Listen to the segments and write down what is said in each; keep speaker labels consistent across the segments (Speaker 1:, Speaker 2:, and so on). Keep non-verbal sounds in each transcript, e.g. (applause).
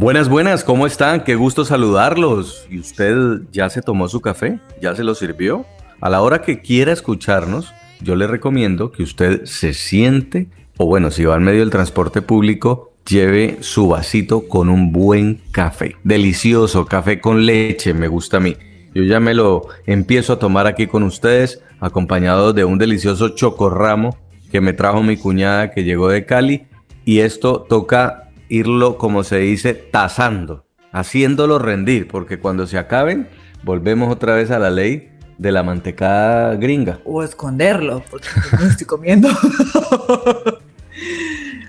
Speaker 1: Buenas, buenas, ¿cómo están? Qué gusto saludarlos. ¿Y usted ya se tomó su café? ¿Ya se lo sirvió? A la hora que quiera escucharnos, yo le recomiendo que usted se siente, o bueno, si va en medio del transporte público, lleve su vasito con un buen café. Delicioso, café con leche, me gusta a mí. Yo ya me lo empiezo a tomar aquí con ustedes, acompañado de un delicioso chocorramo que me trajo mi cuñada que llegó de Cali. Y esto toca irlo, como se dice, tasando, haciéndolo rendir, porque cuando se acaben, volvemos otra vez a la ley de la mantecada gringa.
Speaker 2: O esconderlo, porque (laughs) no estoy comiendo. (laughs)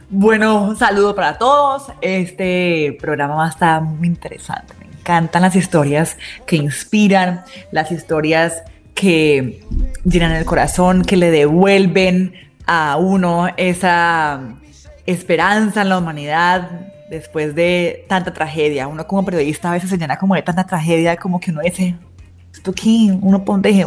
Speaker 2: bueno, saludo para todos. Este programa va a estar muy interesante encantan las historias que inspiran, las historias que llenan el corazón, que le devuelven a uno esa esperanza en la humanidad después de tanta tragedia. Uno como periodista a veces se llena como de tanta tragedia como que uno dice, ¿esto quién? Uno ponte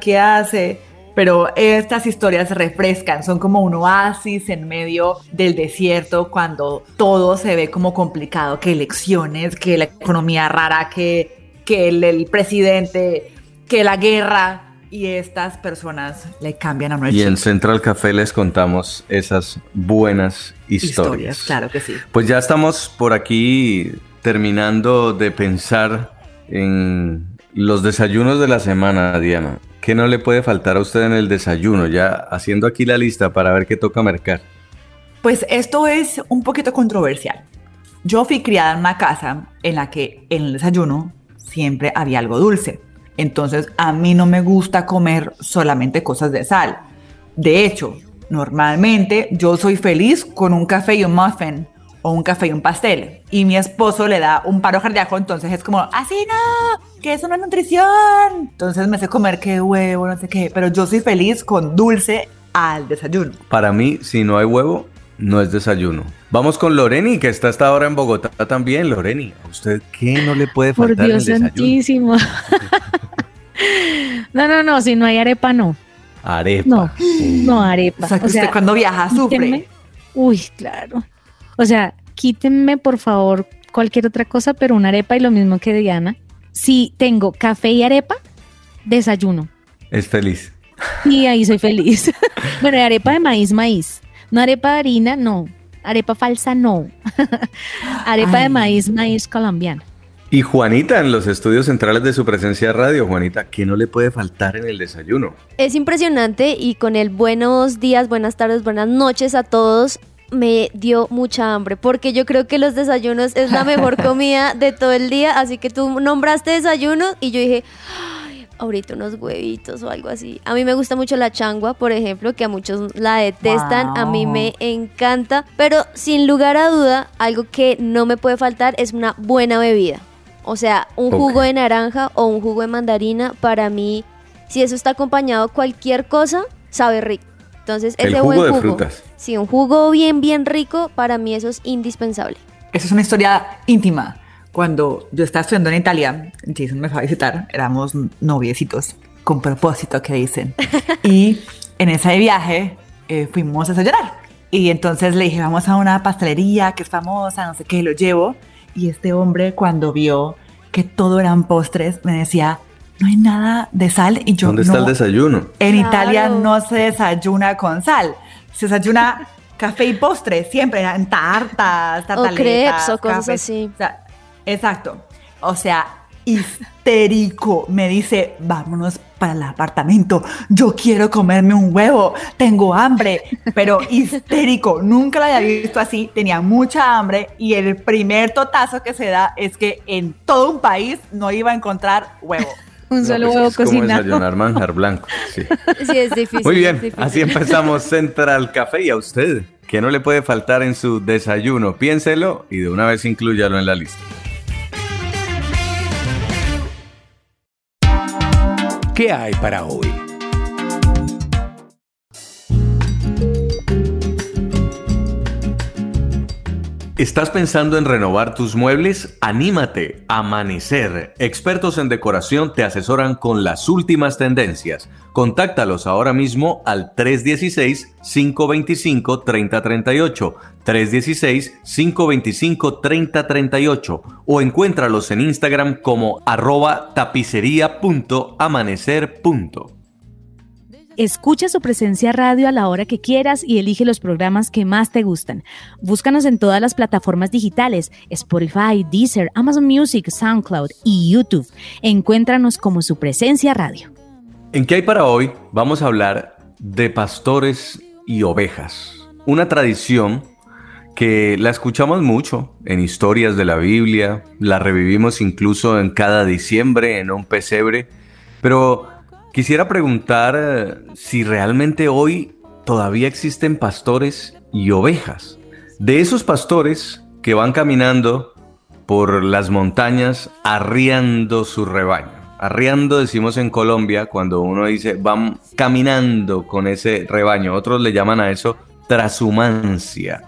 Speaker 2: ¿qué hace? pero estas historias refrescan, son como un oasis en medio del desierto cuando todo se ve como complicado, que elecciones, que la economía rara, que, que el, presidente, que la guerra, y estas personas le cambian a nuestro
Speaker 1: Y en Central Café les contamos esas buenas historias.
Speaker 2: historias. Claro que sí.
Speaker 1: Pues ya estamos por aquí terminando de pensar en los desayunos de la semana, Diana. ¿Qué no le puede faltar a usted en el desayuno? Ya haciendo aquí la lista para ver qué toca mercar.
Speaker 2: Pues esto es un poquito controversial. Yo fui criada en una casa en la que en el desayuno siempre había algo dulce. Entonces a mí no me gusta comer solamente cosas de sal. De hecho, normalmente yo soy feliz con un café y un muffin o un café y un pastel. Y mi esposo le da un paro cardíaco, entonces es como, así no, que eso no es nutrición. Entonces me sé comer qué huevo, no sé qué, pero yo soy feliz con dulce al desayuno.
Speaker 1: Para mí, si no hay huevo, no es desayuno. Vamos con Loreni, que está hasta ahora en Bogotá también. Loreni, ¿a usted qué no le puede faltar
Speaker 3: Por Dios
Speaker 1: en el
Speaker 3: santísimo. (laughs) no, no, no, si no hay arepa, no.
Speaker 1: Arepa.
Speaker 3: No, no arepa.
Speaker 2: O sea, que usted cuando viaja sufre.
Speaker 3: quítenme- Uy, claro. O sea, quítenme por favor cualquier otra cosa, pero una arepa y lo mismo que Diana. Si tengo café y arepa, desayuno.
Speaker 1: Es feliz.
Speaker 3: Y ahí soy feliz. (laughs) bueno, arepa de maíz, maíz. No arepa de harina, no. Arepa falsa, no. (laughs) arepa de maíz, maíz colombiana.
Speaker 1: Y Juanita, en los estudios centrales de su presencia de radio, Juanita, ¿qué no le puede faltar en el desayuno?
Speaker 4: Es impresionante y con el buenos días, buenas tardes, buenas noches a todos me dio mucha hambre porque yo creo que los desayunos es la mejor (laughs) comida de todo el día, así que tú nombraste desayuno y yo dije, "Ay, ahorita unos huevitos o algo así. A mí me gusta mucho la changua, por ejemplo, que a muchos la detestan, a mí me encanta, pero sin lugar a duda, algo que no me puede faltar es una buena bebida. O sea, un jugo de naranja o un jugo de mandarina, para mí, si eso está acompañado cualquier cosa, sabe rico. Entonces,
Speaker 1: El
Speaker 4: ese
Speaker 1: jugo
Speaker 4: buen
Speaker 1: de
Speaker 4: jugo.
Speaker 1: frutas.
Speaker 4: Sí, un jugo bien, bien rico, para mí eso es indispensable.
Speaker 2: Esa es una historia íntima. Cuando yo estaba estudiando en Italia, Jason me fue a visitar, éramos noviecitos, con propósito que dicen. (laughs) Y en ese viaje eh, fuimos a desayunar. Y entonces le dije, vamos a una pastelería que es famosa, no sé qué, lo llevo. Y este hombre cuando vio que todo eran postres, me decía, no hay nada de sal. Y yo,
Speaker 1: ¿Dónde está
Speaker 2: "No,
Speaker 1: el desayuno?
Speaker 2: en
Speaker 4: Claro.
Speaker 2: Italia no se desayuna con sal, se desayuna café y postre, siempre en tartas, tartaletas,
Speaker 4: crepes o cosas
Speaker 2: cafés.
Speaker 4: así.
Speaker 2: O sea, exacto. O sea, histérico. Me dice, vámonos para el apartamento. Yo quiero comerme un huevo. Tengo hambre. Pero histérico. Nunca la había visto así. Tenía mucha hambre. Y el primer totazo que se da es que en todo un país no iba a encontrar huevo. (laughs)
Speaker 5: Un
Speaker 1: No,
Speaker 5: solo
Speaker 1: pues
Speaker 5: huevo
Speaker 1: es como
Speaker 5: cocinado.
Speaker 1: desayunar manjar blanco. sí.
Speaker 4: Sí, es difícil.
Speaker 1: Muy bien,
Speaker 4: difícil.
Speaker 1: así empezamos Central Café y a usted, que no le puede faltar en su desayuno, piénselo y de una vez inclúyalo en la lista.
Speaker 6: ¿Qué hay para hoy?
Speaker 1: ¿Estás pensando en renovar tus muebles? Anímate, Amanecer. Expertos en decoración te asesoran con las últimas tendencias. Contáctalos ahora mismo al 316-525-3038, 316-525-3038 o encuéntralos en Instagram como arroba tapicería.amanecer.
Speaker 5: Escucha su presencia radio a la hora que quieras y elige los programas que más te gustan. Búscanos en todas las plataformas digitales, Spotify, Deezer, Amazon Music, SoundCloud y YouTube. Encuéntranos como su presencia radio.
Speaker 1: ¿En qué hay para hoy? Vamos a hablar de pastores y ovejas. Una tradición que la escuchamos mucho en historias de la Biblia, la revivimos incluso en cada diciembre en un pesebre, pero quisiera preguntar eh, si realmente hoy todavía existen pastores y ovejas. De esos pastores que van caminando por las montañas arriando su rebaño. Arriando decimos en Colombia cuando uno dice van caminando con ese rebaño. Otros le llaman a eso trashumancia.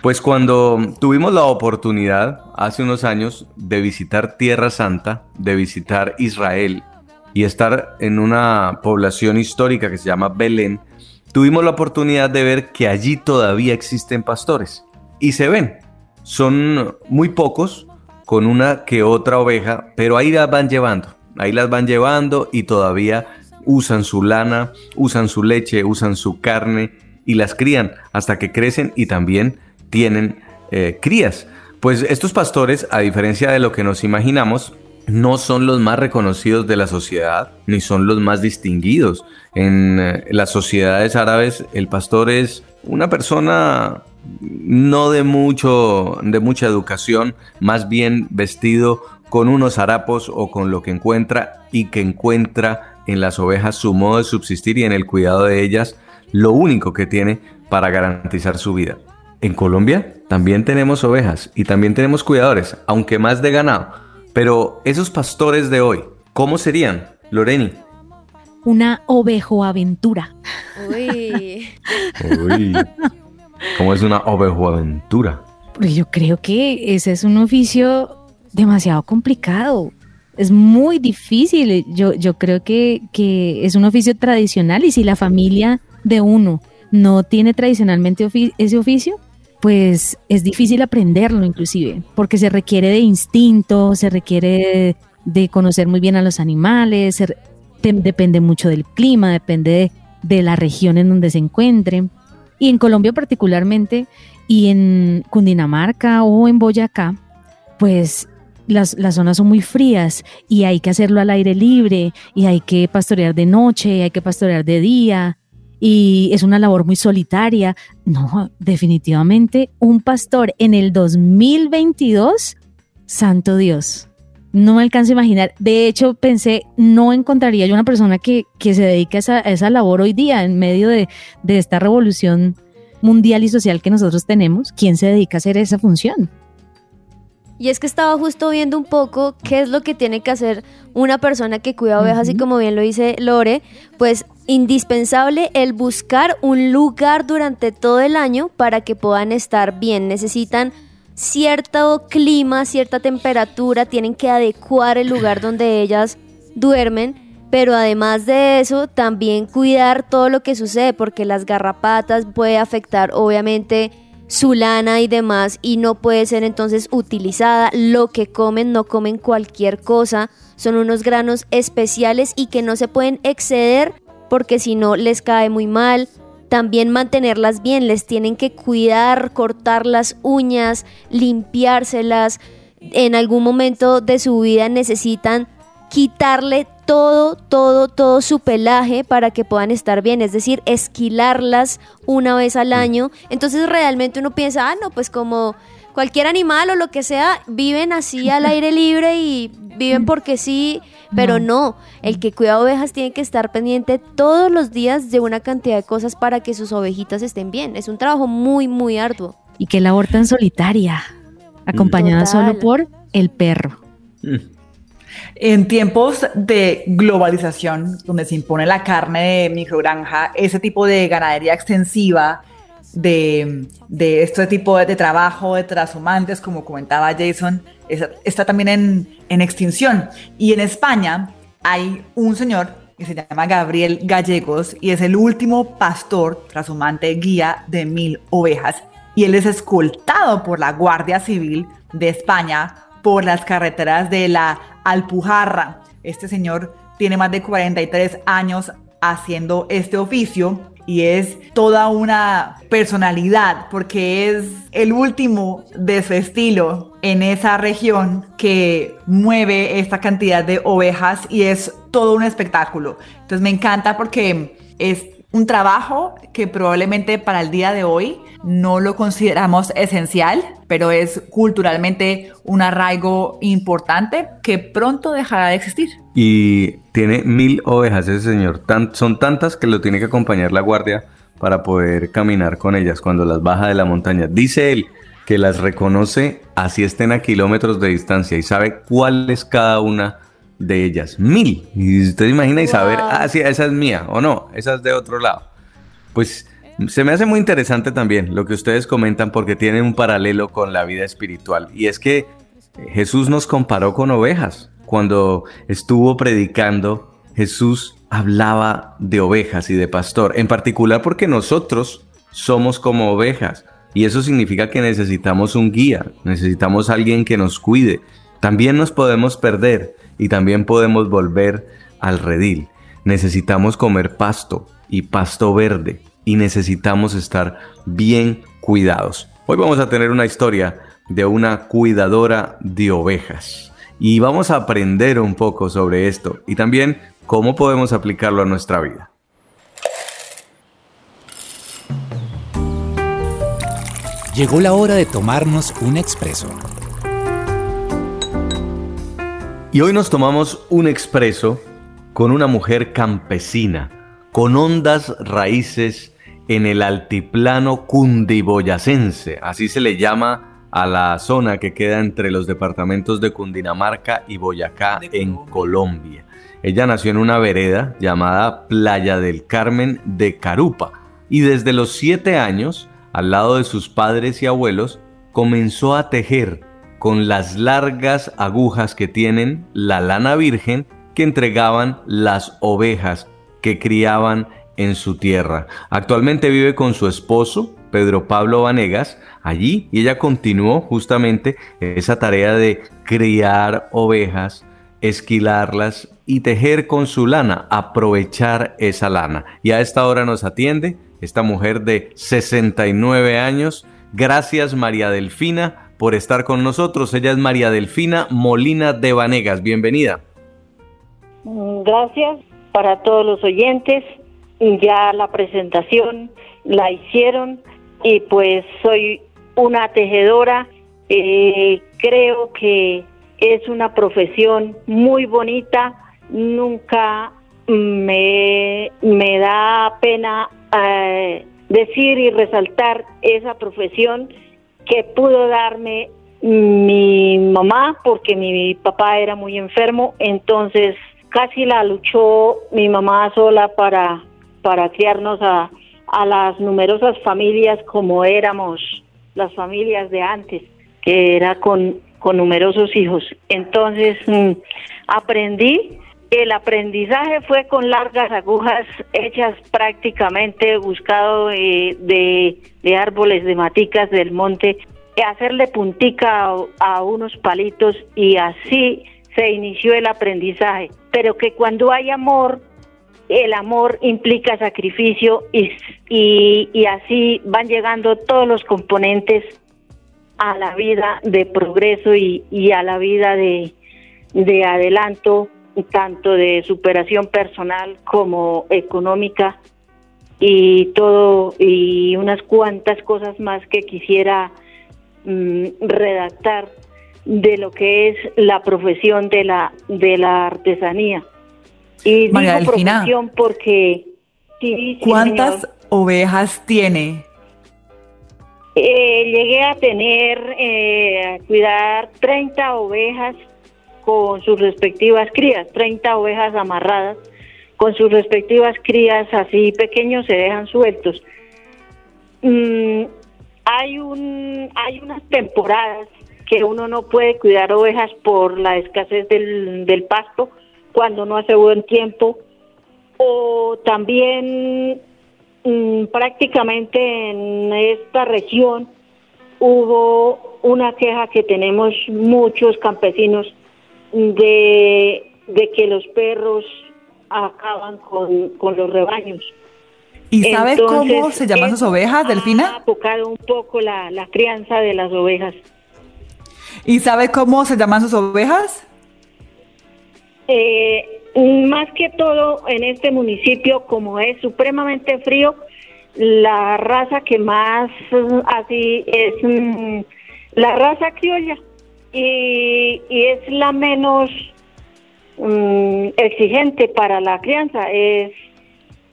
Speaker 1: Pues cuando tuvimos la oportunidad hace unos años de visitar Tierra Santa, de visitar Israel y estar en una población histórica que se llama Belén, tuvimos la oportunidad de ver que allí todavía existen pastores. Y se ven, son muy pocos, con una que otra oveja, pero ahí las van llevando, ahí las van llevando y todavía usan su lana, usan su leche, usan su carne y las crían hasta que crecen y también tienen eh, crías. Pues estos pastores, a diferencia de lo que nos imaginamos, no son los más reconocidos de la sociedad, ni son los más distinguidos. En eh, las sociedades árabes, el pastor es una persona no de mucho, de mucha educación, más bien vestido con unos harapos o con lo que encuentra y que encuentra en las ovejas su modo de subsistir y en el cuidado de ellas lo único que tiene para garantizar su vida. En Colombia también tenemos ovejas y también tenemos cuidadores, aunque más de ganado. Pero esos pastores de hoy, ¿cómo serían, Loreni?
Speaker 5: Una ovejo aventura.
Speaker 4: Uy.
Speaker 1: Uy, ¿cómo es una ovejoaventura?
Speaker 5: Pues yo creo que ese es un oficio demasiado complicado. Es muy difícil. Yo, yo creo que, que es un oficio tradicional y si la familia de uno no tiene tradicionalmente ofi- ese oficio, pues es difícil aprenderlo inclusive, porque se requiere de instinto, se requiere de conocer muy bien a los animales, depende mucho del clima, depende de, de la región en donde se encuentre. Y en Colombia particularmente, y en Cundinamarca o en Boyacá, pues las, las zonas son muy frías y hay que hacerlo al aire libre y hay que pastorear de noche, hay que pastorear de día y es una labor muy solitaria. No, definitivamente un pastor en el 2022, santo Dios. No me alcanzo a imaginar. De hecho, pensé, no encontraría yo una persona que, que se dedique a esa, esa labor hoy día en medio de, de esta revolución mundial y social que nosotros tenemos. ¿Quién se dedica a hacer esa función?
Speaker 4: Y es que estaba justo viendo un poco qué es lo que tiene que hacer una persona que cuida ovejas y como bien lo dice Lore, pues indispensable el buscar un lugar durante todo el año para que puedan estar bien. Necesitan cierto clima, cierta temperatura, tienen que adecuar el lugar donde ellas duermen. Pero además de eso, también cuidar todo lo que sucede, porque las garrapatas puede afectar obviamente su lana y demás y no puede ser entonces utilizada. Lo que comen no comen cualquier cosa, son unos granos especiales y que no se pueden exceder porque si no les cae muy mal. También mantenerlas bien, les tienen que cuidar, cortar las uñas, limpiárselas. En algún momento de su vida necesitan quitarle todo, todo, todo su pelaje para que puedan estar bien, es decir, esquilarlas una vez al año. Entonces realmente uno piensa, ah, no, pues como, cualquier animal o lo que sea, viven así al aire (laughs) libre y viven porque sí, pero no. El que cuida ovejas tiene que estar pendiente todos los días de una cantidad de cosas para que sus ovejitas estén bien. Es un trabajo muy, muy arduo.
Speaker 3: Y que labor tan solitaria, acompañada
Speaker 4: Total.
Speaker 3: solo por el perro.
Speaker 2: En tiempos de globalización, donde se impone la carne de microgranja, ese tipo de ganadería extensiva, de, de este tipo de, de trabajo de transhumantes, como comentaba Jason, es- está también en, en extinción. Y en España hay un señor que se llama Gabriel Gallegos y es el último pastor transhumante guía de mil ovejas. Y él es escoltado por la Guardia Civil de España por las carreteras de la Alpujarra. Este señor tiene más de 43 años haciendo este oficio y es toda una personalidad porque es el último de su estilo en esa región que mueve esta cantidad de ovejas y es todo un espectáculo. Entonces me encanta porque es un trabajo que probablemente para el día de hoy no lo consideramos esencial, pero es culturalmente un arraigo importante que pronto dejará de existir.
Speaker 1: Y tiene mil ovejas ese señor. Son tantas que lo tiene que acompañar la guardia para poder caminar con ellas cuando las baja de la montaña. Dice él que las reconoce así estén a kilómetros de distancia y sabe cuál es cada una de ellas. Mil. Y usted imagina y saber,
Speaker 4: Wow.
Speaker 1: ah, sí, esa es mía o no, esa es de otro lado. Pues se me hace muy interesante también lo que ustedes comentan porque tiene un paralelo con la vida espiritual. Y es que Jesús nos comparó con ovejas. Cuando estuvo predicando, Jesús hablaba de ovejas y de pastor, en particular porque nosotros somos como ovejas. Y eso significa que necesitamos un guía, necesitamos alguien que nos cuide. También nos podemos perder y también podemos volver al redil. Necesitamos comer pasto y pasto verde y necesitamos estar bien cuidados. Hoy vamos a tener una historia de una cuidadora de ovejas y vamos a aprender un poco sobre esto y también cómo podemos aplicarlo a nuestra vida.
Speaker 6: Llegó la hora de tomarnos un expreso.
Speaker 1: Y hoy nos tomamos un expreso con una mujer campesina, con hondas raíces en el altiplano cundiboyacense, así se le llama a la zona que queda entre los departamentos de Cundinamarca y Boyacá en.
Speaker 2: Colombia.
Speaker 1: Ella nació en una vereda llamada Playa del Carmen de Carupa y desde los siete años, al lado de sus padres y abuelos, comenzó a tejer con las largas agujas que tienen la lana virgen que entregaban las ovejas que criaban en su tierra. Actualmente vive con su esposo, Pedro Pablo Vanegas, allí y ella continuó justamente esa tarea de criar ovejas, esquilarlas y tejer con su lana, aprovechar esa lana. Y a esta hora nos atiende esta mujer de 69 años. Gracias María Delfina por estar con nosotros. Ella es María Delfina Molina de Vanegas. Bienvenida.
Speaker 7: Mm, Gracias para todos los oyentes. Ya la presentación la hicieron y pues soy una tejedora. Eh, creo que es una profesión muy bonita. Nunca me, me da pena eh, decir y resaltar esa profesión que pudo darme mi mamá porque mi papá era muy enfermo, entonces casi la luchó mi mamá sola para, para criarnos a, a las numerosas familias como éramos las familias de antes, que era con, con numerosos hijos. Entonces mm, aprendí, el aprendizaje fue con largas agujas hechas prácticamente buscado eh, de, árboles, de maticas del monte, hacerle puntica a, unos palitos y así se inició el aprendizaje. Pero que cuando hay amor, el amor implica sacrificio y, así van llegando todos los componentes a la vida de progreso y, a la vida de adelanto, tanto de superación personal como económica y todo y unas cuantas cosas más que quisiera mm, redactar de lo que es la profesión de la de la artesanía. Y
Speaker 2: María
Speaker 7: digo
Speaker 2: Delfina.
Speaker 7: profesión porque sí,
Speaker 2: ¿Cuántas
Speaker 7: señor.
Speaker 2: ovejas tiene?
Speaker 7: Eh, llegué a tener, eh, a cuidar 30 ovejas con sus respectivas crías, 30 ovejas amarradas con sus respectivas crías, así pequeños se dejan sueltos. Mm, hay un, hay unas temporadas que uno no puede cuidar ovejas por la escasez del, pasto cuando no hace buen tiempo o también mm, prácticamente en esta región hubo una queja que tenemos muchos campesinos de, de que los perros acaban con, con los rebaños.
Speaker 2: ¿Y sabes cómo se llaman sus ovejas,
Speaker 7: Ha
Speaker 2: Delfina?
Speaker 7: tocado un poco la, la crianza de las ovejas.
Speaker 2: ¿Y sabes cómo se llaman sus ovejas?
Speaker 7: Eh, más que todo en este municipio, como es supremamente frío, la raza que más así es mm, la raza criolla y, y es la menos mm, exigente para la crianza. Es,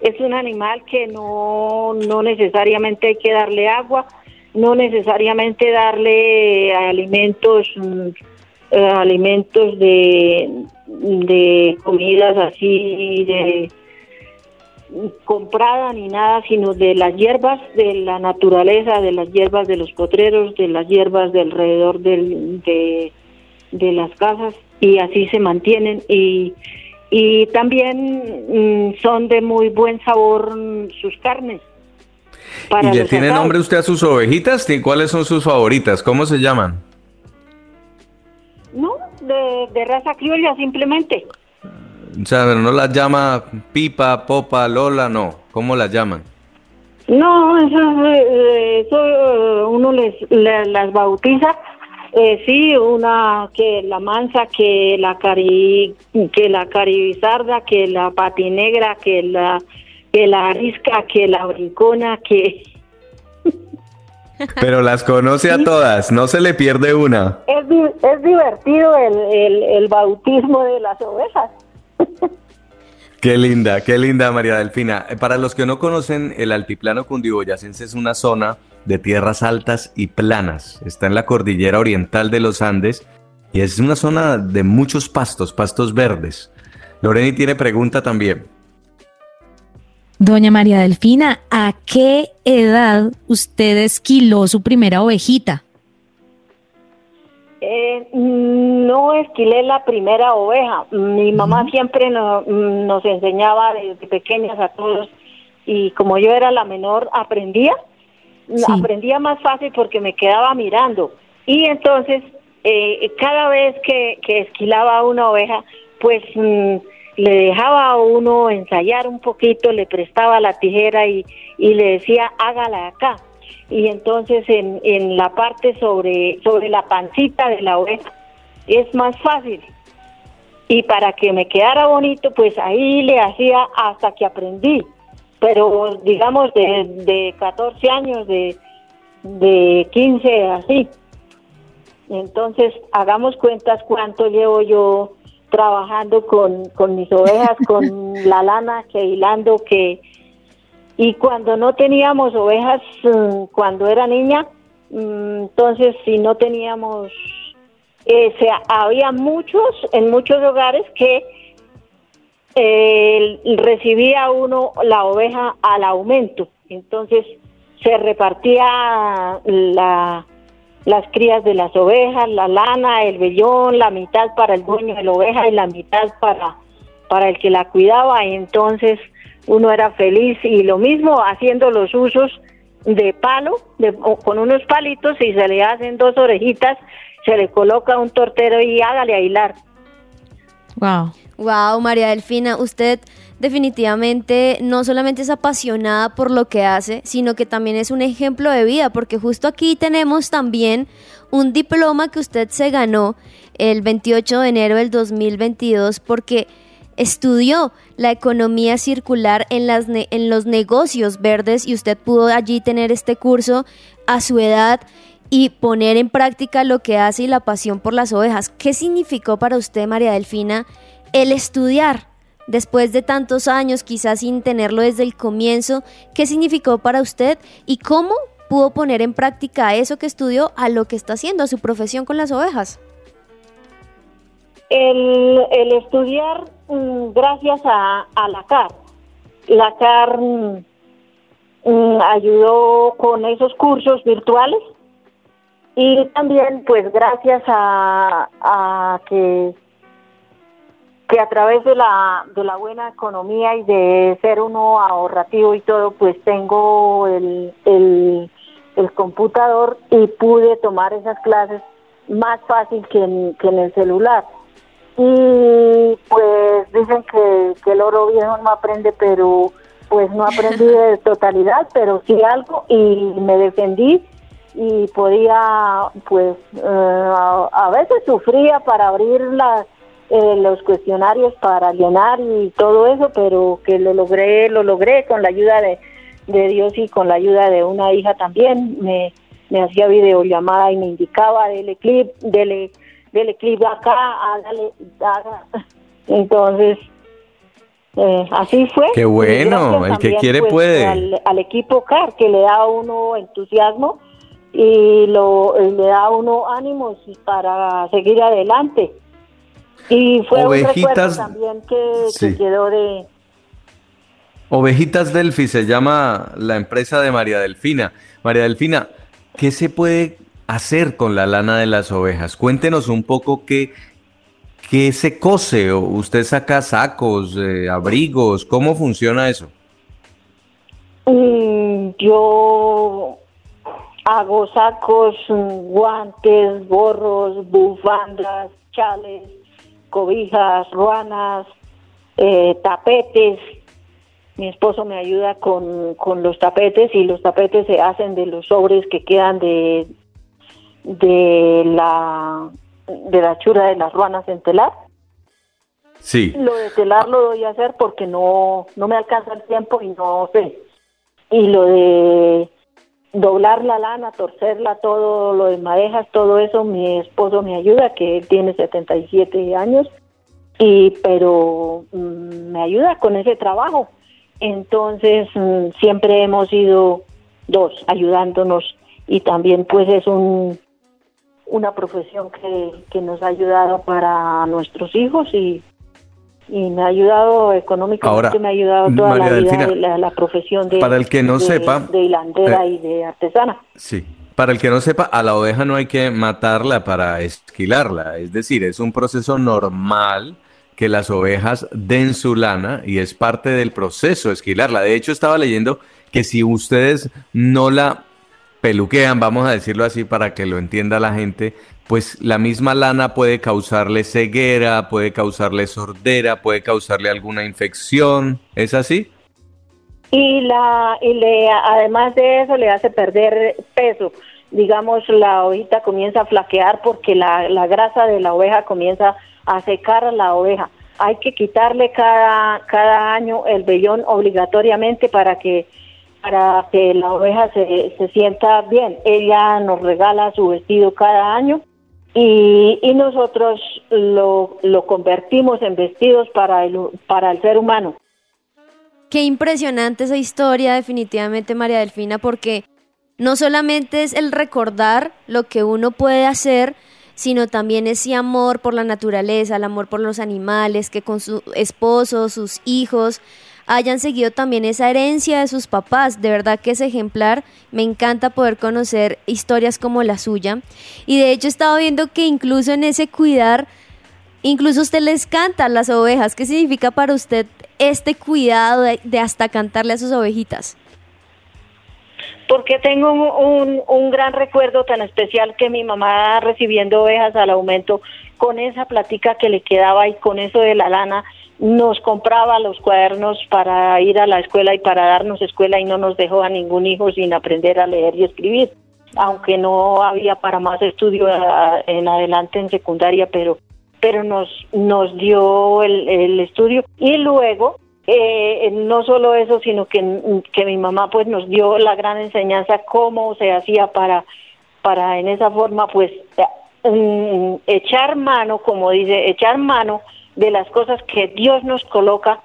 Speaker 7: es un animal que no, no necesariamente hay que darle agua, no necesariamente darle alimentos mm, eh, alimentos de, de comidas así de comprada ni nada, sino de las hierbas de la naturaleza, de las hierbas de los potreros, de las hierbas de alrededor del- de, de las casas y así se mantienen y, y también mm, son de muy buen sabor mm, sus carnes. para
Speaker 1: ¿Y le tiene
Speaker 7: asados.
Speaker 1: nombre usted a sus ovejitas? ¿Ti- ¿Cuáles son sus favoritas? ¿Cómo se llaman?
Speaker 7: No, de, de raza criolla simplemente.
Speaker 1: O sea, no las llama Pipa, Popa, Lola, no. ¿Cómo las llaman?
Speaker 7: No, eso, eh, eso eh, uno les, le- las bautiza. Eh, sí, una que la mansa, que la cari, que la caribizarda, que la patinegra, que la que la arisca, que la brincona, que (laughs)
Speaker 1: Pero las conoce a todas, no se le pierde una.
Speaker 7: es, es divertido el, el, el bautismo de las ovejas.
Speaker 1: Qué linda, qué linda María Delfina. Eh, Para los que no conocen, el altiplano cundiboyacense es una zona de tierras altas y planas. Está en la cordillera oriental de los Andes y es una zona de muchos pastos, pastos verdes. Loreni tiene pregunta también.
Speaker 3: Doña María Delfina, ¿a qué edad usted esquiló su primera ovejita?
Speaker 7: Eh, no esquilé la primera oveja. Mi mamá siempre no- nos enseñaba desde pequeñas a todos y como yo era la menor, aprendía.
Speaker 3: Sí.
Speaker 7: Aprendía más fácil porque me quedaba mirando. Y entonces, eh, cada vez que, que esquilaba una oveja, pues mm, le dejaba a uno ensayar un poquito, le prestaba la tijera y, y le decía, hágala acá y entonces en, en la parte sobre, sobre la pancita de la oveja es más fácil. Y para que me quedara bonito, pues ahí le hacía hasta que aprendí. Pero digamos de, de 14 años, de, de 15, así. Entonces, hagamos cuentas cuánto llevo yo trabajando con, con mis ovejas, con la lana, que hilando, que, y cuando no teníamos ovejas, mm, cuando era niña, mm, entonces si no teníamos, eh, se- había muchos, en muchos hogares que eh, recibía uno la oveja al aumento. Entonces se repartía la, las crías de las ovejas, la lana, el vellón, la mitad para el dueño de la oveja y la mitad para, para el que la cuidaba. Y entonces uno era feliz y lo mismo haciendo los usos de palo, de, o con unos palitos y se le hacen dos orejitas, se le coloca un tortero y hágale a hilar.
Speaker 3: Wow.
Speaker 4: Wow, María Delfina, usted definitivamente no solamente es apasionada por lo que hace, sino que también es un ejemplo de vida, porque justo aquí tenemos también un diploma que usted se ganó el 28 de enero del 2022 porque estudió la economía circular en, las en los negocios verdes y usted pudo allí tener este curso a su edad y poner en práctica lo que hace y la pasión por las ovejas. ¿Qué significó para usted, María Delfina, el estudiar? Después de tantos años, quizás sin tenerlo desde el comienzo, ¿qué significó para usted y cómo pudo poner en práctica eso que estudió a lo que está haciendo, a su profesión con las ovejas?
Speaker 7: El, estudiar gracias a, a la CAR. La CAR mm, mm, ayudó con esos cursos virtuales y también pues gracias a, a que que a través de la, de la buena economía y de ser uno ahorrativo y todo, pues tengo el, el, el computador y pude tomar esas clases más fácil que en, que en el celular. Y pues dicen que, que el oro viejo no aprende, pero pues no aprendí (laughs) de totalidad, pero sí algo y me defendí y podía, pues eh, a, a veces sufría para abrir las eh, los cuestionarios para llenar y todo eso, pero que lo logré, lo logré con la ayuda de, de Dios y con la ayuda de una hija también. Me, me hacía videollamada y me indicaba, dele clip, dele, dele clip acá, hágale, haga. Entonces, eh, así fue.
Speaker 1: Qué bueno, el que
Speaker 7: también,
Speaker 1: quiere
Speaker 7: pues,
Speaker 1: puede.
Speaker 7: Al, al equipo CAR, que le da a uno entusiasmo y lo, le da a uno ánimos para seguir adelante. Y fue un
Speaker 1: Ovejitas-
Speaker 7: también que, que
Speaker 1: sí.
Speaker 7: quedó de...
Speaker 1: Ovejitas Delphi se llama la empresa de María Delfina. María Delfina, ¿qué se puede hacer con la lana de las ovejas? Cuéntenos un poco qué, qué se cose. ¿Usted saca sacos, eh, abrigos? ¿Cómo funciona eso?
Speaker 7: Mm, yo hago sacos, mm, guantes, gorros, bufandas, chales, cobijas, ruanas, eh, tapetes. Mi esposo me ayuda con, con los tapetes y los tapetes se hacen de los sobres que quedan de, de la de la chura de las ruanas en telar.
Speaker 1: Sí.
Speaker 7: Lo de telar lo doy a hacer porque no, no me alcanza el tiempo y no sé. Y lo de doblar la lana, torcerla, todo lo de madejas, todo eso, mi esposo me ayuda, que él tiene 77 años, y pero mm, me ayuda con ese trabajo. Entonces, mm, siempre hemos sido dos ayudándonos y también pues es un una profesión que, que nos ha ayudado para nuestros hijos y, y me ha ayudado económicamente,
Speaker 1: Ahora,
Speaker 7: me ha ayudado toda
Speaker 1: María
Speaker 7: la vida
Speaker 1: Delfina,
Speaker 7: de la, la profesión de,
Speaker 1: para el que no
Speaker 7: de-
Speaker 1: sepa,
Speaker 7: de hilandera
Speaker 1: eh,
Speaker 7: y de artesana.
Speaker 1: Sí. Para el que no sepa, a la oveja no hay que matarla para esquilarla. Es decir, es un proceso normal que las ovejas den su lana y es parte del proceso esquilarla. De hecho, estaba leyendo que si ustedes no la peluquean, vamos a decirlo así para que lo entienda la gente, pues la misma lana puede causarle ceguera, puede causarle sordera, puede causarle alguna infección. ¿Es así?
Speaker 7: Y, la, y le, además de eso le hace perder peso. Digamos, la ovejita comienza a flaquear porque la, la grasa de la oveja comienza a secar a la oveja. Hay que quitarle cada, cada año el vellón obligatoriamente para que para que la oveja se, se sienta bien. Ella nos regala su vestido cada año y, y nosotros lo, lo convertimos en vestidos para el, para el ser humano.
Speaker 4: Qué impresionante esa historia, definitivamente, María Delfina, porque no solamente es el recordar lo que uno puede hacer, sino también ese amor por la naturaleza, el amor por los animales, que con su esposo, sus hijos, hayan seguido también esa herencia de sus papás. De verdad que es ejemplar. Me encanta poder conocer historias como la suya. Y de hecho he estado viendo que incluso en ese cuidar, incluso usted les canta a las ovejas. ¿Qué significa para usted este cuidado de, de hasta cantarle a sus ovejitas?
Speaker 7: porque tengo un, un, un gran recuerdo tan especial que mi mamá recibiendo ovejas al aumento, con esa platica que le quedaba y con eso de la lana, nos compraba los cuadernos para ir a la escuela y para darnos escuela y no nos dejó a ningún hijo sin aprender a leer y escribir, aunque no había para más estudio a- en adelante en secundaria, pero pero nos nos dio el, el estudio. Y luego eh, no solo eso, sino que, que mi mamá pues nos dio la gran enseñanza cómo se hacía para para en esa forma pues mm, echar mano, como dice, echar mano de las cosas que Dios nos coloca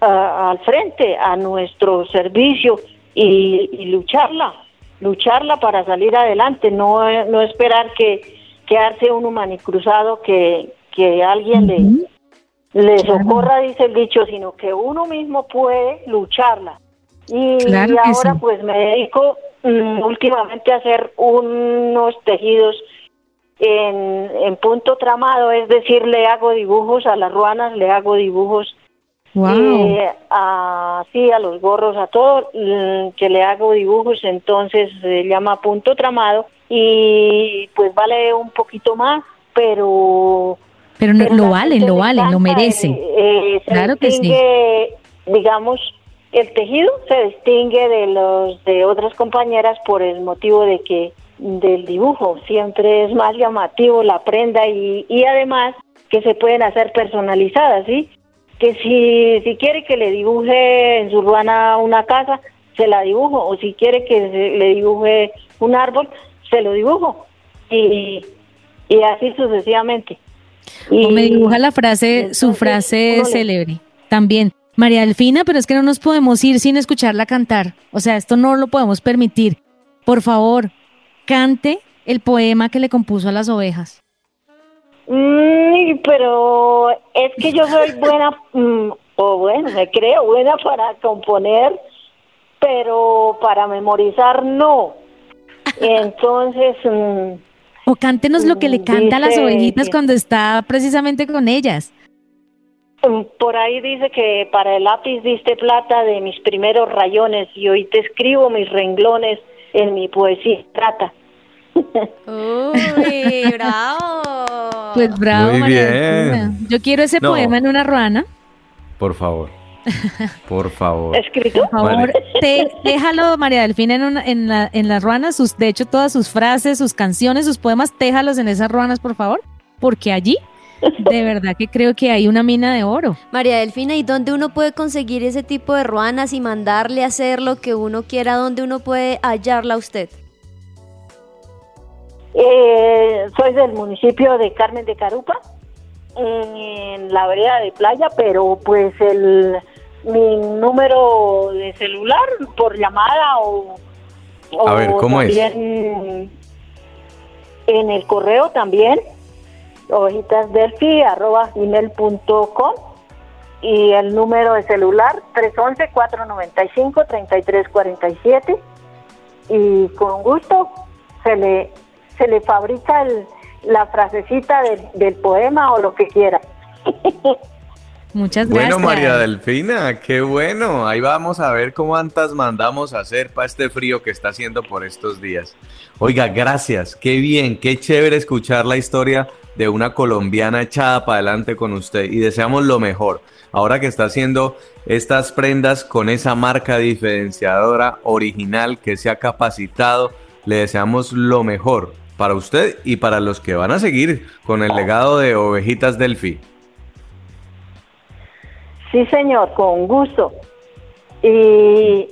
Speaker 7: ah, al frente, a nuestro servicio y, y lucharla, lucharla para salir adelante, no, no esperar que quedarse uno manicruzado, que, que alguien le, le socorra, dice el dicho, sino que uno mismo puede lucharla. Y,
Speaker 3: Claro
Speaker 7: ahora
Speaker 3: sí.
Speaker 7: pues me dedico mm, últimamente a hacer unos tejidos en, en punto tramado, es decir, le hago dibujos a las ruanas, le hago dibujos
Speaker 3: Wow.
Speaker 7: eh, a, sí, a los gorros, a todo, mm, que le hago dibujos, entonces se llama punto tramado y pues vale un poquito más, pero...
Speaker 3: Pero no,
Speaker 7: pero
Speaker 3: lo valen, lo
Speaker 7: le
Speaker 3: valen, lo merecen.
Speaker 7: eh, eh,
Speaker 3: Claro que sí.
Speaker 7: digamos, el tejido se distingue de los de otras compañeras por el motivo de que del dibujo siempre es más llamativo la prenda y, y además que se pueden hacer personalizadas, ¿sí? Que si, si quiere que le dibuje en su ruana una casa, se la dibujo, o si quiere que se- le dibuje un árbol, se lo dibujo, y, y así sucesivamente.
Speaker 3: O me dibuja la frase, su frase
Speaker 7: le-
Speaker 3: célebre. También. María Delfina, pero es que no nos podemos ir sin escucharla cantar. O sea, esto no lo podemos permitir. Por favor, cante el poema que le compuso a las ovejas.
Speaker 7: Mm, pero es que yo soy buena, (laughs) mm, o bueno, me creo buena para componer, pero para memorizar no. Entonces, mm,
Speaker 3: O cántenos lo que le canta a las ovejitas cuando está precisamente con ellas.
Speaker 7: mm, por ahí dice que para el lápiz diste plata de mis primeros rayones y hoy te escribo mis renglones en mi poesía trata.
Speaker 4: Uy, bravo.
Speaker 3: Pues bravo,
Speaker 1: Muy
Speaker 3: María
Speaker 1: bien.
Speaker 3: Delfina. Yo quiero ese
Speaker 1: No.
Speaker 3: poema en una ruana.
Speaker 1: Por favor. Por favor.
Speaker 7: ¿Escrito?
Speaker 3: Por favor,
Speaker 1: Vale.
Speaker 3: te- déjalo, María Delfina, en, una- en, la- en las ruanas. Sus, de hecho, todas sus frases, sus canciones, sus poemas, déjalos en esas ruanas, por favor. Porque allí, de verdad que creo que hay una mina de oro.
Speaker 4: María Delfina, ¿y dónde uno puede conseguir ese tipo de ruanas y mandarle a hacer lo que uno quiera? ¿Dónde uno puede hallarla a usted?
Speaker 7: Eh, soy del municipio de Carmen de Carupa, en la vereda de playa, pero pues el mi número de celular por llamada o, o
Speaker 1: A ver, ¿cómo es?
Speaker 7: en el correo también hojitasdelfi@gmail.com y el número de celular 311 495 3347 y con gusto se le se le fabrica el- la frasecita del, del poema o lo que quiera. (laughs)
Speaker 3: Muchas
Speaker 1: Bueno,
Speaker 3: gracias.
Speaker 1: María Delfina, qué bueno. Ahí vamos a ver cuántas mandamos a hacer para este frío que está haciendo por estos días. Oiga, gracias. Qué bien, qué chévere escuchar la historia de una colombiana echada para adelante con usted y deseamos lo mejor. Ahora que está haciendo estas prendas con esa marca diferenciadora original que se ha capacitado, le deseamos lo mejor para usted y para los que van a seguir con el legado de Ovejitas Delphi.
Speaker 7: Sí, señor, con gusto. Y,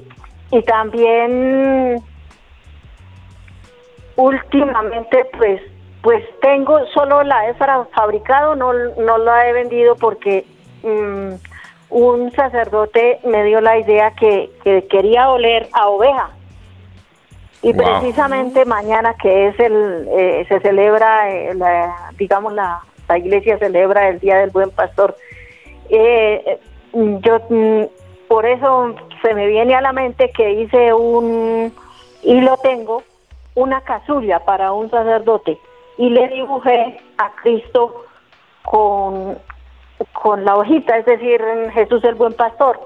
Speaker 7: y también últimamente pues pues tengo solo la he fabricado, no, no la he vendido porque mm, un sacerdote me dio la idea que, que quería oler a oveja. Y
Speaker 1: Wow.
Speaker 7: precisamente mañana que es el eh, se celebra eh, la, digamos la, la iglesia celebra el día del buen pastor eh, mm, yo mm, por eso se me viene a la mente que hice un y lo tengo una casulla para un sacerdote y le dibujé a Cristo con con la hojita, es decir, Jesús el buen pastor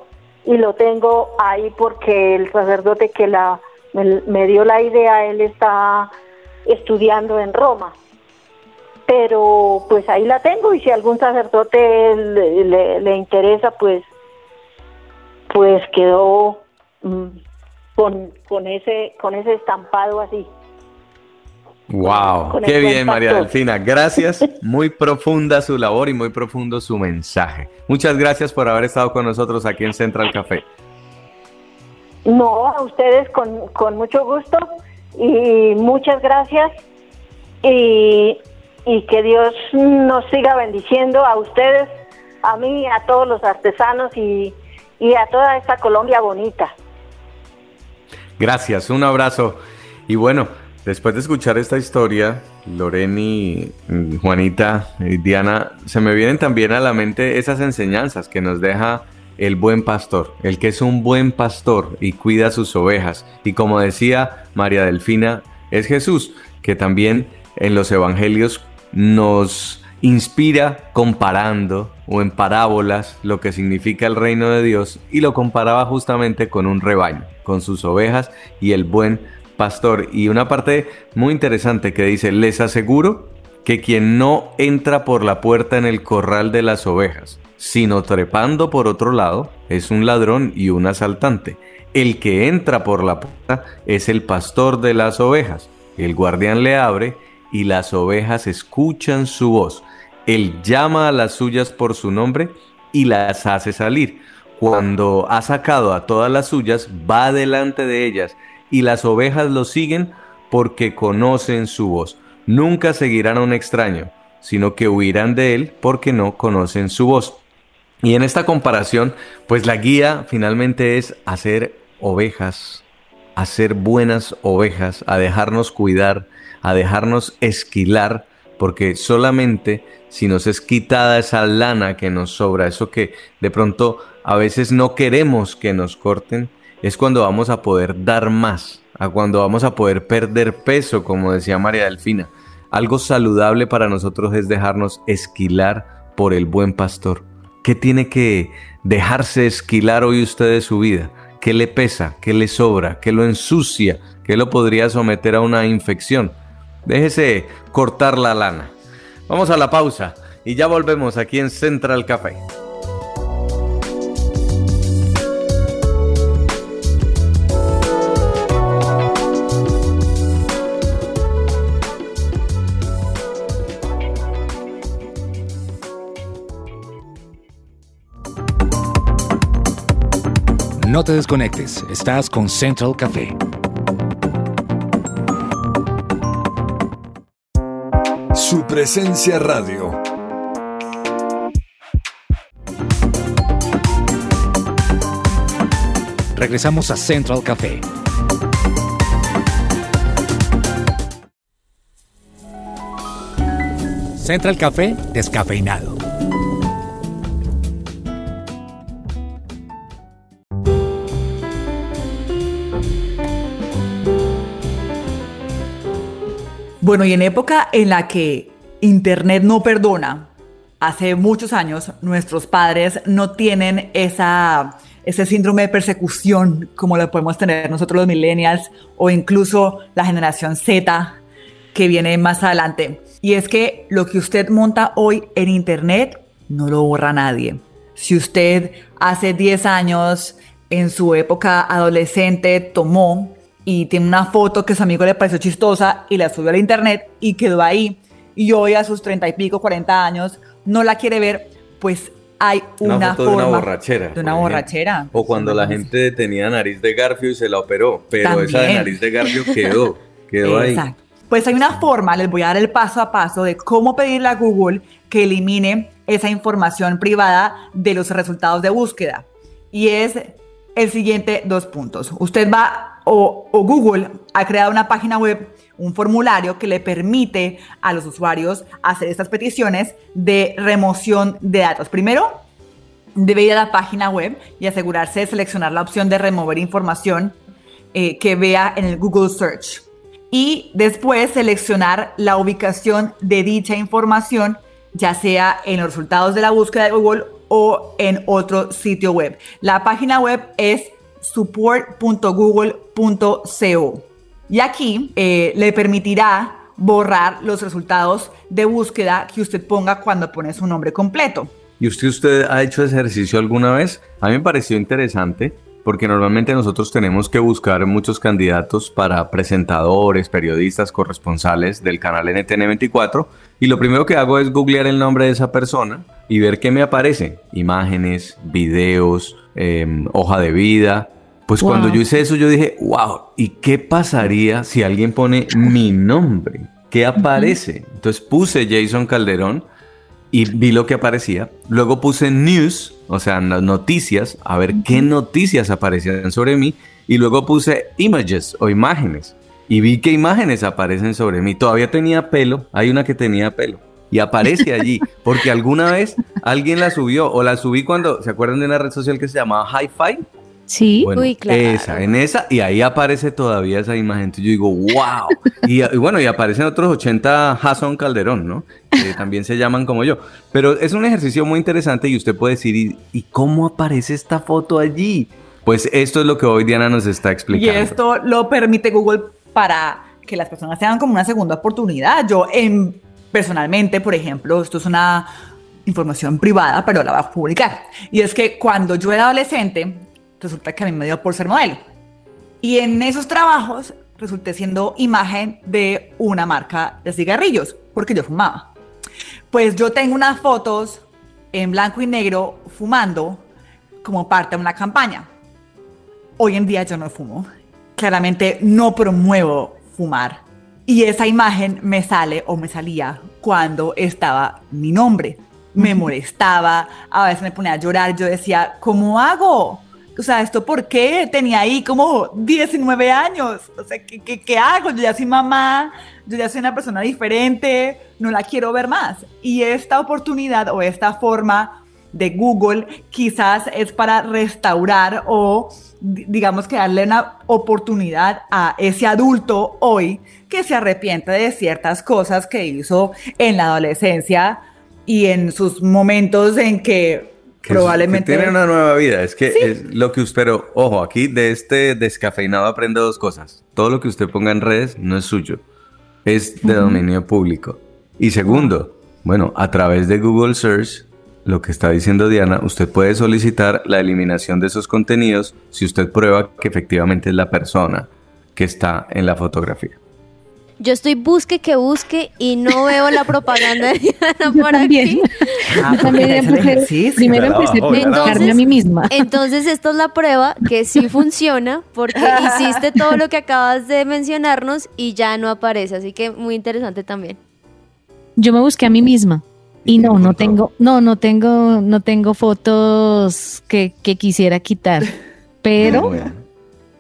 Speaker 7: y lo tengo ahí porque el sacerdote que la me, me dio la idea, él está estudiando en Roma pero pues ahí la tengo y si algún sacerdote le, le- le interesa pues pues quedó mm, con, con ese con ese estampado así
Speaker 1: Wow,
Speaker 7: Con
Speaker 1: qué bien María. Delfina, gracias, (laughs) muy profunda su labor y muy profundo su mensaje. Muchas gracias por haber estado con nosotros aquí en Central Café.
Speaker 7: No a ustedes con, con mucho gusto Y muchas gracias y, y que Dios nos siga bendiciendo a ustedes, a mí, a todos los artesanos y, y a toda esta Colombia bonita.
Speaker 1: Gracias, un abrazo. Y bueno, después de escuchar esta historia, Loreni, mm, Juanita y Diana, se me vienen también a la mente esas enseñanzas que nos deja el buen pastor, el que es un buen pastor y cuida sus ovejas. Y como decía María Delfina, es Jesús, que también en los evangelios nos inspira comparando o en parábolas lo que significa el reino de Dios y lo comparaba justamente con un rebaño, con sus ovejas y el buen pastor. Y una parte muy interesante que dice, les aseguro que quien no entra por la puerta en el corral de las ovejas, sino trepando por otro lado, es un ladrón y un asaltante. El que entra por la puerta es el pastor de las ovejas. El guardián le abre y las ovejas escuchan su voz. Él llama a las suyas por su nombre y las hace salir. Cuando ha sacado a todas las suyas, va delante de ellas y las ovejas lo siguen porque conocen su voz. Nunca seguirán a un extraño, sino que huirán de él porque no conocen su voz. Y en esta comparación, pues la guía finalmente es hacer ovejas, hacer buenas ovejas, a dejarnos cuidar, a dejarnos esquilar, porque solamente si nos es quitada esa lana que nos sobra, eso que de pronto a veces no queremos que nos corten, es cuando vamos a poder dar más, a cuando vamos a poder perder peso, como decía María Delfina. Algo saludable para nosotros es dejarnos esquilar por el buen pastor. ¿Qué tiene que dejarse esquilar hoy usted de su vida? ¿Qué le pesa? ¿Qué le sobra? ¿Qué lo ensucia? ¿Qué lo podría someter a una infección? Déjese cortar la lana. Vamos a la pausa y ya volvemos aquí en Central Café.
Speaker 6: No te desconectes, estás con Central Café.
Speaker 8: Su presencia radio.
Speaker 6: Regresamos a Central Café. Central Café descafeinado.
Speaker 2: Bueno, y en época en la que Internet no perdona, hace muchos años nuestros padres no tienen esa, ese síndrome de persecución como lo podemos tener nosotros los millennials o incluso la generación Z que viene más adelante. Y es que lo que usted monta hoy en Internet no lo borra nadie. Si usted hace 10 años en su época adolescente tomó y tiene una foto que su amigo le pareció chistosa y la subió al internet y quedó ahí. Y hoy a sus treinta y pico, 40 años, no la quiere ver, pues hay una,
Speaker 1: foto
Speaker 2: forma
Speaker 1: de una borrachera.
Speaker 2: De una borrachera.
Speaker 1: O cuando la gente tenía nariz de garfio y se la operó, pero esa de
Speaker 2: También.
Speaker 1: nariz de garfio quedó, (laughs) quedó ahí.
Speaker 2: Exacto. Pues hay una forma, les voy a dar el paso a paso de cómo pedirle a Google que elimine esa información privada de los resultados de búsqueda. Y es el siguiente dos puntos. Usted va o, Google ha creado una página web, un formulario que le permite a los usuarios hacer estas peticiones de remoción de datos. Primero, debe ir a la página web y asegurarse de seleccionar la opción de remover información eh, que vea en el Google Search. Y después seleccionar la ubicación de dicha información, ya sea en los resultados de la búsqueda de Google o en otro sitio web. La página web es support.google.co. Y aquí eh, le permitirá borrar los resultados de búsqueda que usted ponga cuando pone su nombre completo.
Speaker 1: ¿Y usted, usted ha hecho ese ejercicio alguna vez? A mí me pareció interesante porque normalmente nosotros tenemos que buscar muchos candidatos para presentadores, periodistas, corresponsales del canal NTN24 y lo primero que hago es googlear el nombre de esa persona y ver qué me aparece. Imágenes, videos, eh, hoja de vida, Pues
Speaker 3: Wow.
Speaker 1: cuando yo hice eso, yo dije, wow, ¿y qué pasaría si alguien pone mi nombre? ¿Qué aparece? Entonces puse Jason Calderón y vi lo que aparecía. Luego puse news, o sea, noticias, a ver qué noticias aparecían sobre mí. Y luego puse images o imágenes. Y vi qué imágenes aparecen sobre mí. Todavía tenía pelo, hay una que tenía pelo. Y aparece allí, (laughs) porque alguna vez alguien la subió, o la subí cuando, ¿se acuerdan de una red social que se llamaba Hi-Fi?
Speaker 3: Sí.
Speaker 1: Bueno,
Speaker 4: Uy, claro.
Speaker 1: esa, en esa, y ahí aparece todavía esa imagen. Entonces yo digo, wow. Y, y bueno, y aparecen otros 80 Jason Calderón, ¿no? Que también se llaman como yo. Pero es un ejercicio muy interesante y usted puede decir, ¿y, y cómo aparece esta foto allí? Pues esto es lo que hoy Diana nos está
Speaker 2: Y
Speaker 1: explicando.
Speaker 2: esto lo permite Google para que las personas tengan como una segunda oportunidad. Yo, en, personalmente, por ejemplo, esto es una información privada, pero la voy a publicar. Y es que cuando yo era adolescente, resulta que a mí me dio por ser modelo. Y en esos trabajos resulté siendo imagen de una marca de cigarrillos, porque yo fumaba. Pues yo tengo unas fotos en blanco y negro fumando como parte de una campaña. Hoy en día yo no fumo. Claramente no promuevo fumar. Y esa imagen me sale o me salía cuando estaba mi nombre. Me molestaba, a veces me ponía a llorar. Yo decía, ¿cómo hago? O sea, ¿esto por qué? Tenía ahí como 19 años. O sea, ¿qué, qué, qué hago? Yo ya soy mamá, yo ya soy una persona diferente, no la quiero ver más. Y esta oportunidad o esta forma de Google quizás es para restaurar o di- digamos que darle una oportunidad a ese adulto hoy que se arrepiente de ciertas cosas que hizo en la adolescencia y en sus momentos en que,
Speaker 1: Que
Speaker 2: probablemente
Speaker 1: que tiene una nueva vida. Es que es lo que usted, pero ojo, aquí de este descafeinado aprende dos cosas. Todo lo que usted ponga en redes no es suyo, es de dominio público. Y segundo, bueno, a través de Google Search, lo que está diciendo Diana, usted puede solicitar la eliminación de esos contenidos si usted prueba que efectivamente es la persona que está en la fotografía.
Speaker 4: Yo estoy busque que busque y no (laughs) veo la propaganda de Diana
Speaker 3: Yo
Speaker 4: por
Speaker 3: también.
Speaker 4: aquí.
Speaker 2: Ah,
Speaker 3: Yo también
Speaker 2: porque es el
Speaker 3: empecé- primero empecé
Speaker 1: abajo.
Speaker 3: buscarme a mí misma.
Speaker 4: Entonces esto es la prueba que sí funciona porque (laughs) hiciste todo lo que acabas de mencionarnos y ya no aparece, así que muy interesante también.
Speaker 3: Yo me busqué a mí misma. Y
Speaker 1: ¿Y qué
Speaker 3: no, no tengo, no, no tengo, no tengo fotos que, que quisiera quitar. (laughs) Pero.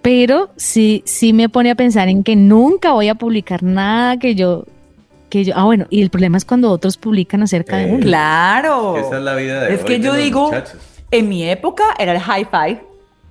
Speaker 3: Pero sí, sí me pone a pensar en que nunca voy a publicar nada que yo, que yo, ah bueno, y el problema es cuando otros publican acerca de
Speaker 1: Eh,
Speaker 3: uno.
Speaker 2: Claro.
Speaker 1: Esa es la vida de
Speaker 2: Es
Speaker 1: hoy
Speaker 2: que
Speaker 1: de
Speaker 2: yo digo,
Speaker 1: muchachos.
Speaker 2: en mi época era el hi-fi,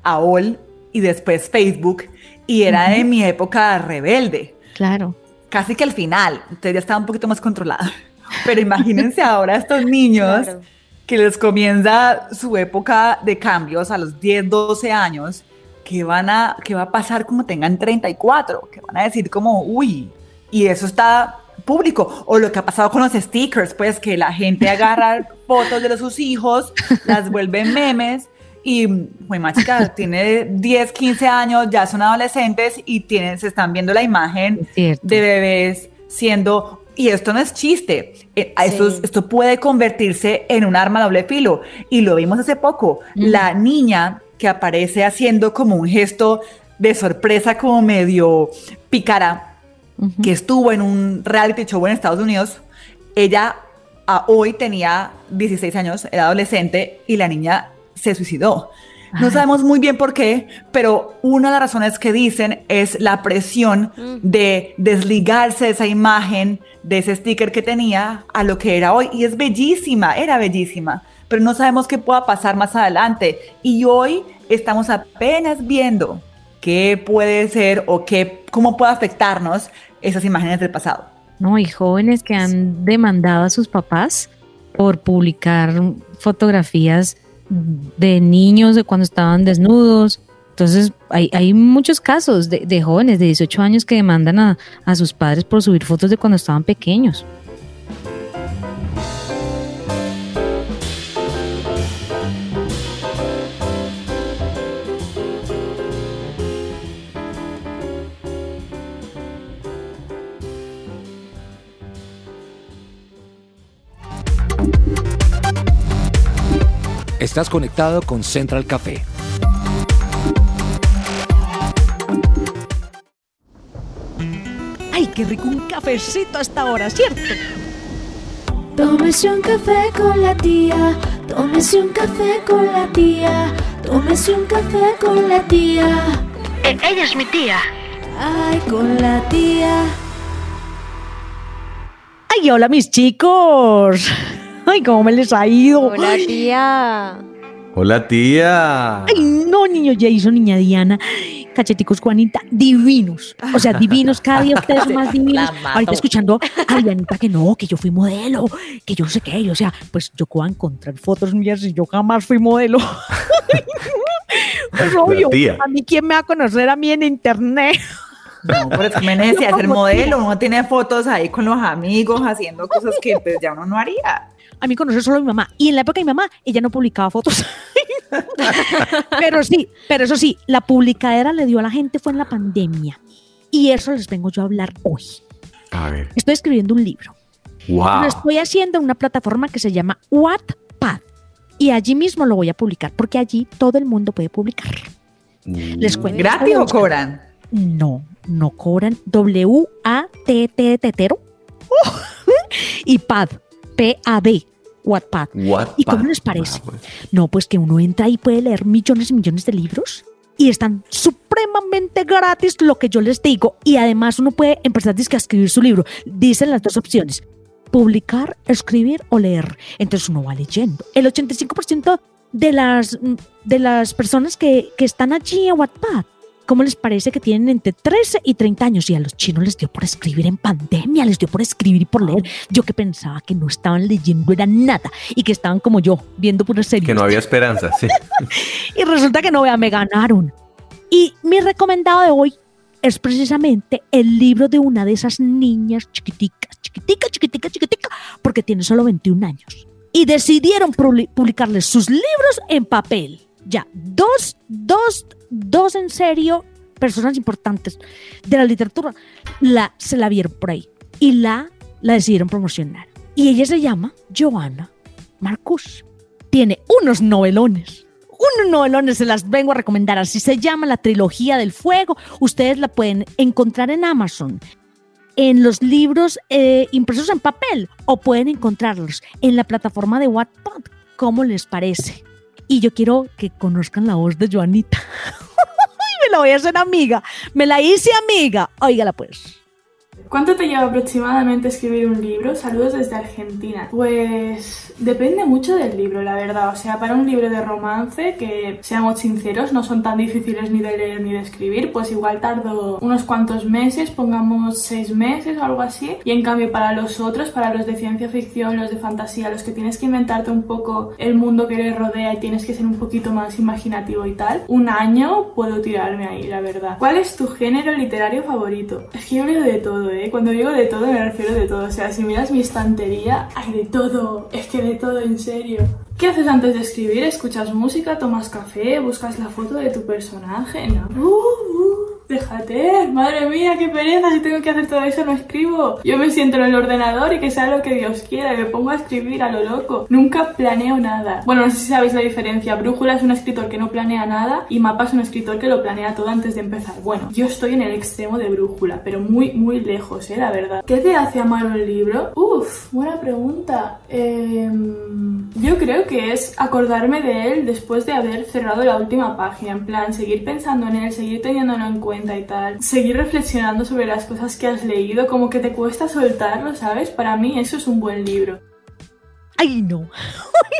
Speaker 2: AOL y después Facebook, y era en mi época rebelde,
Speaker 3: Claro.
Speaker 2: casi que al final, entonces ya estaba un poquito más controlada. (laughs) Pero imagínense ahora a estos niños
Speaker 4: Claro.
Speaker 2: que les comienza su época de cambios a los 10, 12 años, que van a, que va a pasar como tengan 34, que van a decir como, uy, y eso está público, o lo que ha pasado con los stickers, pues que la gente agarra (laughs) fotos de sus hijos, las vuelve memes, y pues más chica, (laughs) tiene 10, 15 años, ya son adolescentes y tienen, se están viendo la imagen de bebés siendo y esto no es chiste, eh, esto,
Speaker 4: Sí.
Speaker 2: esto puede convertirse en un arma doble filo y lo vimos hace poco, la niña que aparece haciendo como un gesto de sorpresa como medio pícara, que estuvo en un reality show en Estados Unidos, ella a hoy tenía 16 años, era adolescente y la niña se suicidó. No sabemos muy bien por qué, pero una de las razones que dicen es la presión
Speaker 4: Mm.
Speaker 2: de desligarse de esa imagen, de ese sticker que tenía a lo que era hoy. Y es bellísima, era bellísima, pero no sabemos qué pueda pasar más adelante. Y hoy estamos apenas viendo qué puede ser o qué, cómo puede afectarnos esas imágenes del pasado.
Speaker 3: No, y jóvenes que han demandado a sus papás por publicar fotografías de niños de cuando estaban desnudos. Entonces, hay, muchos casos de, de jóvenes de 18 años que demandan a, a sus padres por subir fotos de cuando estaban pequeños.
Speaker 6: Estás conectado con Central Café.
Speaker 3: ¡Ay, qué rico un cafecito hasta ahora, ¿cierto?
Speaker 9: Tómese un café con la tía, tómese un café con la tía, tómese un café con la tía.
Speaker 10: Eh, ella es mi tía.
Speaker 9: Ay, con la tía.
Speaker 3: Ay, hola mis chicos. (laughs) Ay, cómo me les ha ido.
Speaker 4: Hola, tía.
Speaker 1: Hola, tía.
Speaker 3: Ay, no, niño Jason, niña Diana. Cacheticos Juanita, divinos. O sea, divinos, cada día ustedes son más (laughs) divinos. Ahorita escuchando a Dianita que no, que yo fui modelo, que yo no sé qué. y, O sea, pues yo puedo encontrar fotos mías y yo jamás fui modelo. (laughs) pues obvio,
Speaker 1: tía.
Speaker 3: a mí quién me va a conocer a mí en internet.
Speaker 2: No, pero es que me necesidad de ser modelo, uno tiene fotos ahí con los amigos haciendo cosas que pues ya uno no haría.
Speaker 3: A mí conocer solo a mi mamá. Y en la época de mi mamá, ella no publicaba fotos. (laughs) pero sí, pero eso sí, la publicadera le dio a la gente fue en la pandemia. Y eso les vengo yo a hablar hoy.
Speaker 1: A ver.
Speaker 3: Estoy escribiendo un libro.
Speaker 1: Wow.
Speaker 3: Lo estoy haciendo en una plataforma que se llama Wattpad. Y allí mismo lo voy a publicar, porque allí todo el mundo puede publicar. Les cuento.
Speaker 2: ¿Gratis o cobran?
Speaker 3: No, no cobran. W-A-T-T tetero. (laughs) y pad. P-A-D. Wattpad.
Speaker 1: Wattpad.
Speaker 3: ¿Y cómo les parece?
Speaker 1: Ah, pues.
Speaker 3: No, pues que uno entra y puede leer millones y millones de libros y están supremamente gratis lo que yo les digo. Y además uno puede empezar a escribir su libro. Dicen las dos opciones. Publicar, escribir o leer. Entonces uno va leyendo. El 85% de las, de las personas que, que están allí en Wattpad, ¿cómo les parece que tienen entre 13 y 30 años? Y a los chinos les dio por escribir en pandemia, les dio por escribir y por leer. Yo que pensaba que no estaban leyendo era nada y que estaban como yo, viendo puras series.
Speaker 1: Que no había esperanza, sí. (laughs)
Speaker 3: Y resulta que no, vea, me ganaron. Y mi recomendado de hoy es precisamente el libro de una de esas niñas chiquiticas, chiquitica, chiquitica, chiquitica, porque tiene solo 21 años. Y decidieron publi- publicarles sus libros en papel. Ya, dos, dos, dos en serio, personas importantes de la literatura, la, se la vieron por ahí y la, la decidieron promocionar. Y ella se llama Joana Marcus. Tiene unos novelones unos novelones se las vengo a recomendar. Así se llama la trilogía del fuego. Ustedes la pueden encontrar en Amazon, en los libros eh, impresos en papel, o pueden encontrarlos en la plataforma de Wattpad. ¿Cómo les parece? Y yo quiero que conozcan la voz de Joanita. (laughs) Me la voy a hacer amiga. Me la hice amiga. Óigala pues.
Speaker 11: ¿Cuánto te lleva aproximadamente escribir un libro? Saludos desde Argentina. Pues depende mucho del libro, la verdad. O sea, para un libro de romance, que seamos sinceros, no son tan difíciles ni de leer ni de escribir, pues igual tardo unos cuantos meses, pongamos seis meses o algo así. Y en cambio para los otros, para los de ciencia ficción, los de fantasía, los que tienes que inventarte un poco el mundo que les rodea y tienes que ser un poquito más imaginativo y tal, un año puedo tirarme ahí, la verdad. ¿Cuál es tu género literario favorito? Es que yo leo de todo, ¿eh? Cuando digo de todo me refiero de todo. O sea, si miras mi estantería, hay de todo. Es que todo, en serio. ¿Qué haces antes de escribir? ¿Escuchas música? ¿Tomas café? ¿Buscas la foto de tu personaje? No. Uh, uh, déjate. Madre mía, qué pereza. Si tengo que hacer todo eso, no escribo. Yo me siento en el ordenador y que sea lo que Dios quiera. Y me pongo a escribir a lo loco. Nunca planeo nada. Bueno, no sé si sabéis la diferencia. Brújula es un escritor que no planea nada y Mapa es un escritor que lo planea todo antes de empezar. Bueno, yo estoy en el extremo de Brújula, pero muy, muy lejos, ¿eh? La verdad. ¿Qué te hace amar un libro? Uf, buena pregunta. Em, yo creo que es acordarme de él después de haber cerrado la última página. En plan, seguir pensando en él, seguir teniéndolo en cuenta y tal. Seguir reflexionando sobre las cosas que has leído, como que te cuesta soltarlo, ¿sabes? Para mí eso es un buen libro.
Speaker 3: Ay, no.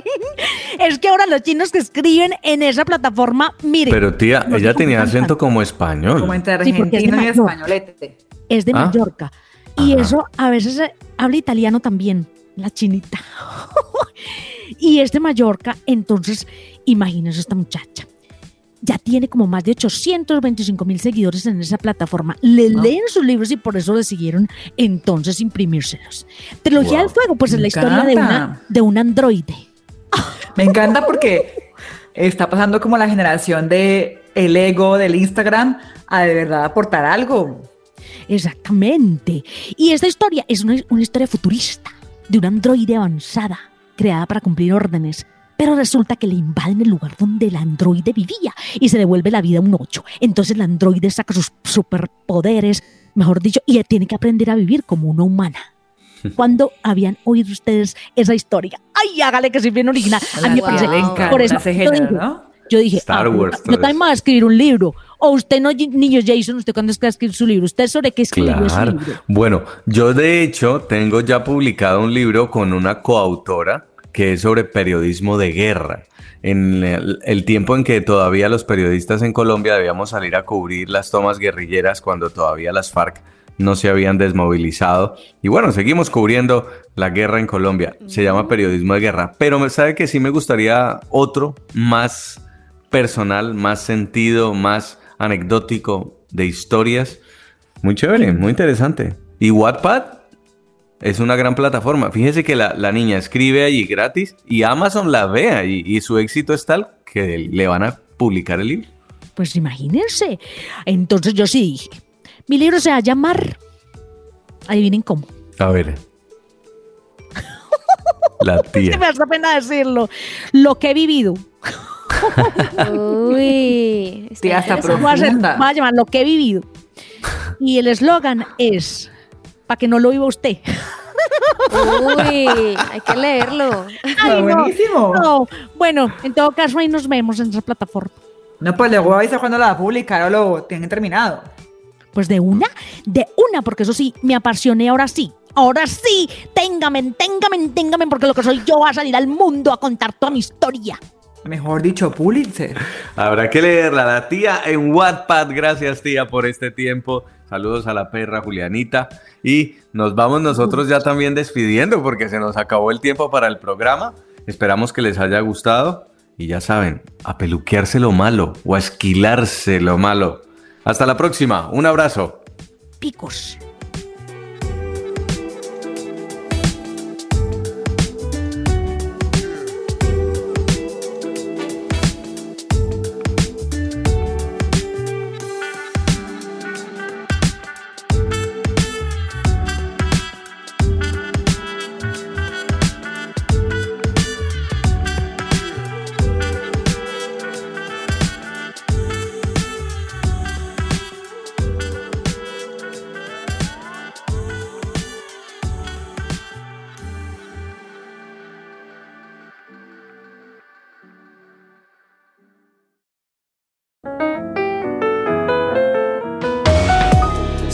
Speaker 3: (laughs) es que ahora los chinos que escriben en esa plataforma, miren.
Speaker 1: Pero tía, ella tenía acento como español.
Speaker 2: Como entre
Speaker 3: Sí, porque es de
Speaker 2: argentino y
Speaker 3: Mallorca.
Speaker 2: españolete.
Speaker 3: es de
Speaker 1: Ah.
Speaker 3: Mallorca. Y
Speaker 1: Ajá.
Speaker 3: eso a veces habla italiano también, la chinita. (laughs) y es de Mallorca, entonces imagínense esta muchacha. Ya tiene como más de 825 mil seguidores en esa plataforma. Le
Speaker 2: Wow.
Speaker 3: leen sus libros y por eso decidieron entonces imprimírselos. Trilogía
Speaker 1: Wow.
Speaker 3: del Fuego, pues es la historia de, una, de un androide.
Speaker 2: Me encanta porque está pasando como la generación de el ego del Instagram a de verdad aportar algo.
Speaker 3: Exactamente. Y esta historia es una, una historia futurista de una androide avanzada creada para cumplir órdenes. Pero resulta que le invaden el lugar donde el androide vivía y se devuelve la vida a un 8. Entonces el androide saca sus superpoderes mejor dicho, y tiene que aprender a vivir como una humana. (laughs) ¿Cuándo habían oído ustedes esa historia? ¡Ay, hágale que soy bien original! A mí me parece-
Speaker 2: Le
Speaker 3: por eso
Speaker 2: ese
Speaker 3: yo
Speaker 2: género,
Speaker 3: dije,
Speaker 2: ¿no?
Speaker 3: yo dije,
Speaker 1: Star
Speaker 3: ah,
Speaker 1: Wars,
Speaker 3: no
Speaker 1: todo
Speaker 3: está
Speaker 1: eso.
Speaker 3: mal escribir un libro. O usted no, niño Jason, ¿usted cuándo es que va a escribir su libro? ¿Usted sobre qué escribió ese
Speaker 1: Claro.
Speaker 3: libro?
Speaker 1: Bueno, yo de hecho tengo ya publicado un libro con una coautora que es sobre periodismo de guerra. En el, el tiempo en que todavía los periodistas en Colombia debíamos salir a cubrir las tomas guerrilleras cuando todavía las FARC no se habían desmovilizado. Y bueno, seguimos cubriendo la guerra en Colombia. Se llama periodismo de guerra. Pero me sabe que sí me gustaría otro más personal, más sentido, más anecdótico de historias. Muy chévere, muy interesante. Y Wattpad es una gran plataforma. Fíjese que la, la niña escribe allí gratis y Amazon la vea y, y su éxito es tal que le van a publicar el libro.
Speaker 3: Pues imagínense. Entonces yo sí dije, mi libro se va a llamar, adivinen cómo.
Speaker 1: A ver. La (laughs)
Speaker 3: Es que
Speaker 1: tía.
Speaker 3: me hace pena decirlo. Lo que he vivido.
Speaker 4: Uy, (laughs)
Speaker 2: Tía, está
Speaker 4: interesante.
Speaker 3: Voy a, hacer-
Speaker 2: Profunda.
Speaker 3: voy a llamar lo que he vivido. Y el eslogan es, para que no lo viva usted.
Speaker 4: Uy, hay que leerlo.
Speaker 2: Está
Speaker 3: no,
Speaker 2: buenísimo.
Speaker 3: no. Bueno, en todo caso ahí nos vemos en esa plataforma.
Speaker 2: No, pues luego avisa cuando la va a publicar o lo tienen terminado.
Speaker 3: Pues de una, de una, porque eso sí, me apasioné ahora sí. Ahora sí, téngame, téngame, téngame, porque lo que soy yo va a salir al mundo a contar toda mi historia.
Speaker 2: Mejor dicho, Pulitzer.
Speaker 1: Habrá que leerla. La tía en Wattpad. Gracias, tía, por este tiempo. Saludos a la perra Julianita. Y nos vamos nosotros ya también despidiendo porque se nos acabó el tiempo para el programa. Esperamos que les haya gustado. Y ya saben, a peluquearse lo malo o a esquilarse lo malo. Hasta la próxima. Un abrazo.
Speaker 3: Picos.